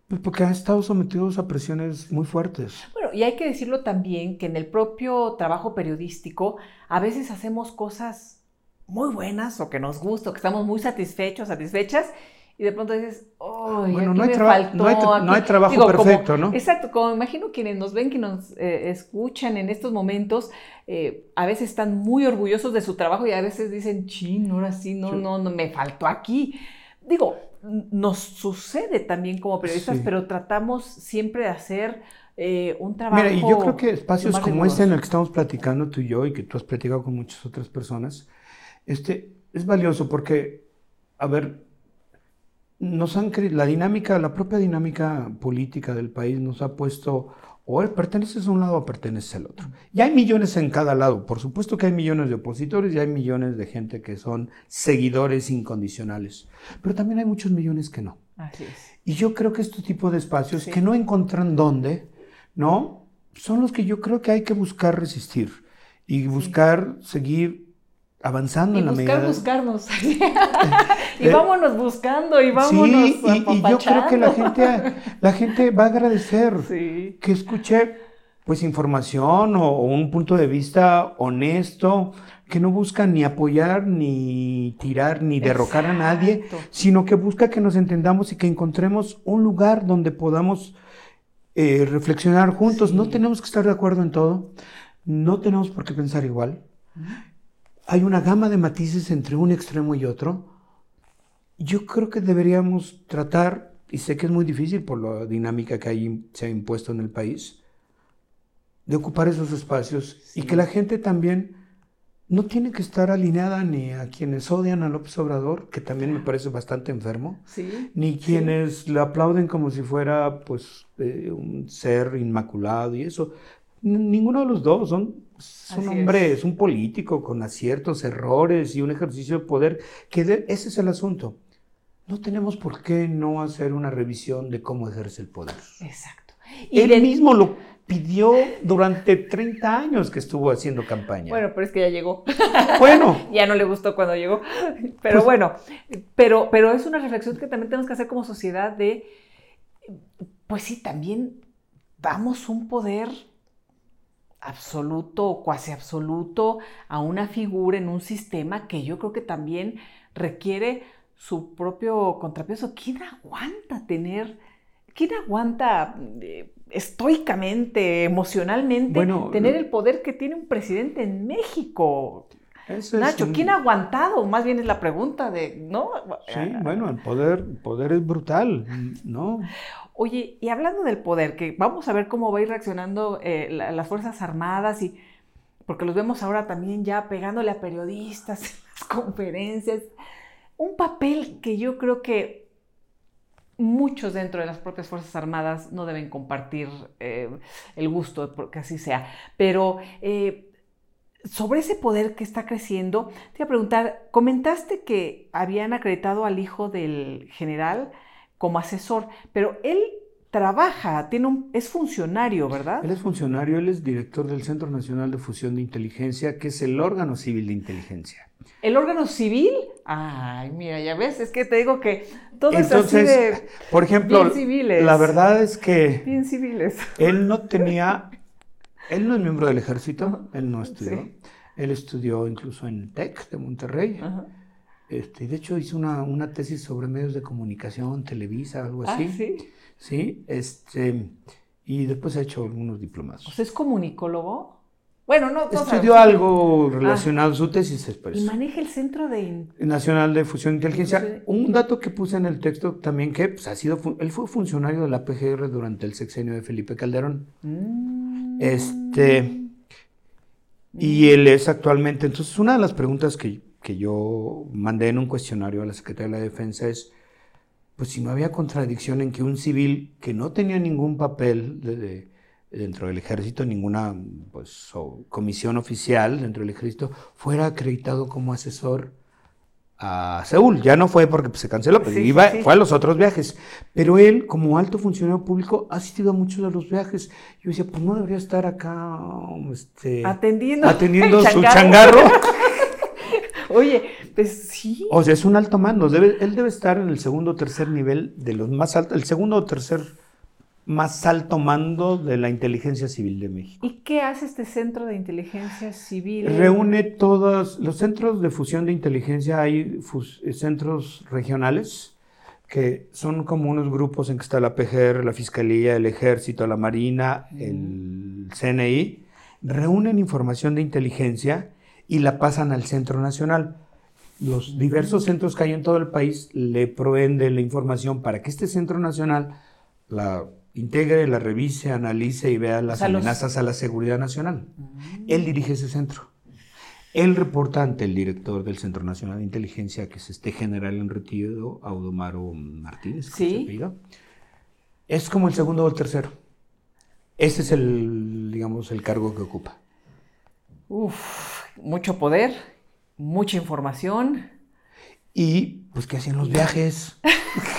pues porque han estado sometidos a presiones muy fuertes. Bueno, y hay que decirlo también que en el propio trabajo periodístico a veces hacemos cosas muy buenas o que nos gusta, o que estamos muy satisfechos, satisfechas, y de pronto dices, oh, bueno, no hay, no, hay trabajo perfecto, ¿no? Exacto, como imagino quienes nos ven, que nos eh, escuchan en estos momentos, eh, a veces están muy orgullosos de su trabajo y a veces dicen, chin, ahora sí, no, no, no, me faltó aquí. Digo, nos sucede también como periodistas, pero tratamos siempre de hacer eh, un trabajo. Mira, y yo creo que espacios como este en el que estamos platicando tú y yo, y que tú has platicado con muchas otras personas, este, es valioso porque, a ver, nos han la dinámica, la propia dinámica política del país nos ha puesto o perteneces a un lado o perteneces al otro. Y hay millones en cada lado. Por supuesto que hay millones de opositores y hay millones de gente que son seguidores incondicionales. Pero también hay muchos millones que no. Así es. Y yo creo que este tipo de espacios que no encuentran dónde, ¿no? Son los que yo creo que hay que buscar resistir y buscar seguir avanzando en la medida. buscarnos. y vámonos buscando y vámonos. Sí, y, y, yo creo que la gente, la gente va a agradecer que escuche pues información o, un punto de vista honesto, que no busca ni apoyar, ni tirar, ni derrocar a nadie, sino que busca que nos entendamos y que encontremos un lugar donde podamos eh, reflexionar juntos. No tenemos que estar de acuerdo en todo, no tenemos por qué pensar igual hay una gama de matices entre un extremo y otro. Yo creo que deberíamos tratar, y sé que es muy difícil por la dinámica que hay, se ha impuesto en el país, de ocupar esos espacios y que la gente también no tiene que estar alineada ni a quienes odian a López Obrador, que también me parece bastante enfermo, ni quienes le aplauden como si fuera pues eh, un ser inmaculado y eso. Ninguno de los dos son es un hombre, es. un político con aciertos, errores y un ejercicio de poder, que ese es el asunto. No tenemos por qué no hacer una revisión de cómo ejerce el poder. Exacto. Y Él mismo lo pidió durante 30 años que estuvo haciendo campaña. Bueno, pero es que ya llegó. Bueno. ya no le gustó cuando llegó. Pero pues bueno, pero, pero es una reflexión que también tenemos que hacer como sociedad de, pues sí, también damos un poder absoluto o cuasi absoluto a una figura en un sistema que yo creo que también requiere su propio contrapeso. ¿Quién aguanta tener, quién aguanta eh, estoicamente, emocionalmente, tener el poder que tiene un presidente en México? Nacho, ¿quién ha aguantado? Más bien es la pregunta de, ¿no? Sí, bueno, el poder, el poder es brutal, ¿no? Oye, y hablando del poder, que vamos a ver cómo va a ir reaccionando eh, las Fuerzas Armadas y porque los vemos ahora también ya pegándole a periodistas en las conferencias, un papel que yo creo que muchos dentro de las propias Fuerzas Armadas no deben compartir eh, el gusto de que así sea, pero eh, sobre ese poder que está creciendo, te iba a preguntar, comentaste que habían acreditado al hijo del general, como asesor, pero él trabaja, tiene un, es funcionario, ¿verdad? Él es funcionario, él es director del Centro Nacional de Fusión de Inteligencia, que es el órgano civil de inteligencia. ¿El órgano civil? Ay, mira, ya ves, es que te digo que todo es así de por ejemplo, civiles. la verdad es que bien civiles. Él no tenía, él no es miembro del ejército, él no estudió. Él estudió incluso en el TEC de Monterrey. Ajá. Este, de hecho, hizo una, una, tesis sobre medios de comunicación, Televisa, algo ah, así. sí. Sí, este, y después ha hecho algunos diplomados. ¿O sea, es comunicólogo? Bueno, no. Estudió algo ah. relacionado a su tesis, es Y maneja el Centro de... Nacional de Fusión e Inteligencia. Un dato que puse en el texto también que pues, ha sido, él fue funcionario de la PGR durante el sexenio de Felipe Calderón. Mm. Este, y él es actualmente, entonces una de las preguntas que que yo mandé en un cuestionario a la Secretaría de la Defensa es, pues si no había contradicción en que un civil que no tenía ningún papel dentro del ejército, ninguna pues, comisión oficial dentro del ejército, fuera acreditado como asesor a Seúl. Ya no fue porque pues, se canceló, pero iba, fue a los otros viajes. Pero él, como alto funcionario público, ha asistido a muchos de los viajes. Yo decía, pues no debería estar acá este, atendiendo, atendiendo su changarro. Oye, pues sí. O sea, es un alto mando. Debe, él debe estar en el segundo o tercer nivel de los más altos, el segundo o tercer más alto mando de la inteligencia civil de México. ¿Y qué hace este centro de inteligencia civil? Reúne todos los centros de fusión de inteligencia, hay centros regionales que son como unos grupos en que está la PGR, la Fiscalía, el Ejército, la Marina, el CNI, reúnen información de inteligencia y la pasan al Centro Nacional. Los diversos centros que hay en todo el país le proveen de la información para que este Centro Nacional la integre, la revise, analice y vea las amenazas a la seguridad nacional. Mm. Él dirige ese centro. Él reporta ante el director del Centro Nacional de Inteligencia, que es este general en retiro, Audomaro Martínez. Sí. Es como el segundo o el tercero. Ese es el, digamos, el cargo que ocupa. Uf, mucho poder, mucha información. Y pues que hacen los viajes.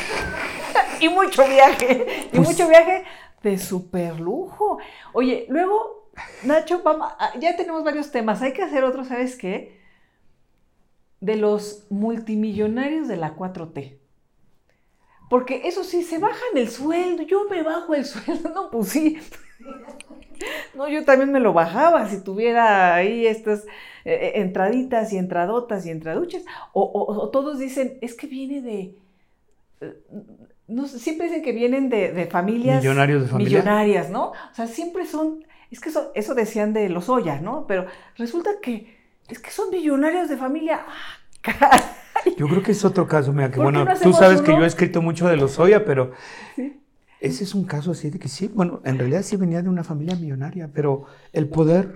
y mucho viaje. Y pues mucho viaje de super lujo. Oye, luego, Nacho, ah, ya tenemos varios temas. Hay que hacer otro, ¿sabes qué? De los multimillonarios de la 4T. Porque eso sí, se bajan el sueldo. Yo me bajo el sueldo. No, pues sí. No, yo también me lo bajaba si tuviera ahí estas eh, eh, entraditas y entradotas y entraduchas. O, todos dicen, es que viene de... No, siempre dicen que vienen de, familias Millonarios de familia. millonarias, ¿no? O sea, siempre son, es que eso, eso decían de los Oya, ¿no? Pero resulta que Es que son millonarios de familia. Ah, yo creo que es otro caso, mira, que bueno, tú sabes que yo he escrito mucho de los Soya, pero ese es un caso así de que sí, bueno, en realidad sí venía de una familia millonaria, pero el poder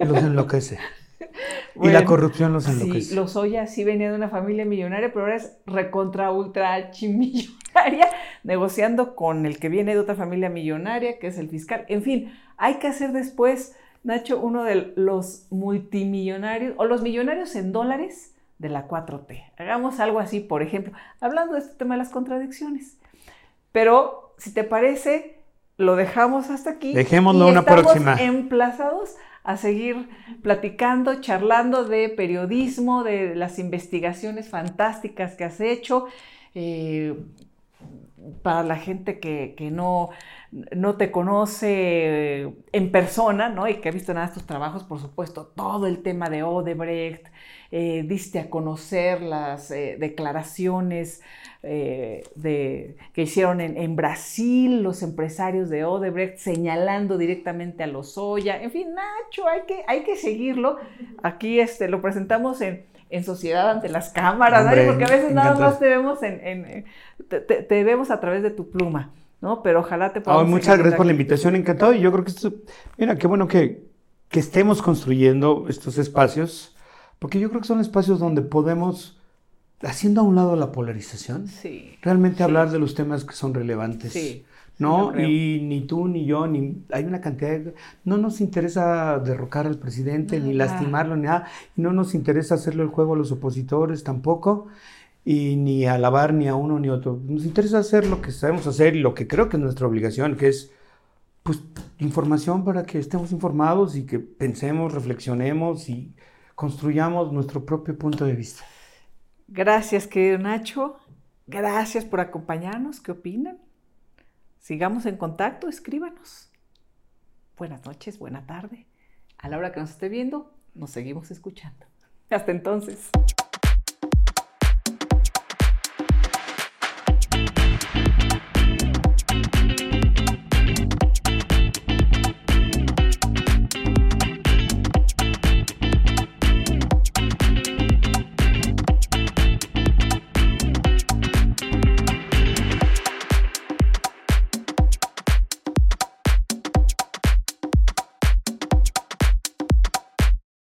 los enloquece. y la corrupción los enloquece. Sí, los Oya sí venía de una familia millonaria, pero ahora es recontra ultra archimillonaria, negociando con el que viene de otra familia millonaria, que es el fiscal. En fin, hay que hacer después, Nacho, uno de los multimillonarios o los millonarios en dólares de la 4T. Hagamos algo así, por ejemplo, hablando de este tema de las contradicciones. Pero, si te parece, lo dejamos hasta aquí. Dejémoslo una próxima. Emplazados a seguir platicando, charlando de periodismo, de las investigaciones fantásticas que has hecho. Eh, para la gente que, no, no, te conoce en persona, ¿no? Y que ha visto nada de tus trabajos, por supuesto, todo el tema de Odebrecht, eh, diste a conocer las eh, declaraciones eh, de, que hicieron en, Brasil los empresarios de Odebrecht, señalando directamente a los Oya. En fin, Nacho, hay que, hay que seguirlo. Aquí este, lo presentamos en, en sociedad ante las cámaras, porque a veces nada más te vemos, en, te, vemos a través de tu pluma. ¿no? Pero ojalá te podamos. muchas gracias por la invitación, encantado. Y yo creo que esto, mira, qué bueno que, que estemos construyendo estos espacios porque yo creo que son espacios donde podemos, haciendo a un lado la polarización, realmente hablar de los temas que son relevantes. Sí. ¿no? Y ni tú ni yo, ni hay una cantidad de... No nos interesa derrocar al presidente, ni lastimarlo, ni nada. no nos interesa hacerle el juego a los opositores tampoco, y ni alabar ni a uno ni a otro. Nos interesa hacer lo que sabemos hacer y lo que creo que es nuestra obligación, que es pues información para que estemos informados y que pensemos, reflexionemos y construyamos nuestro propio punto de vista. Gracias, querido Nacho. Gracias por acompañarnos. ¿Qué opinan? Sigamos en contacto, escríbanos. Buenas noches, buena tarde. A la hora que nos esté viendo, nos seguimos escuchando. Hasta entonces.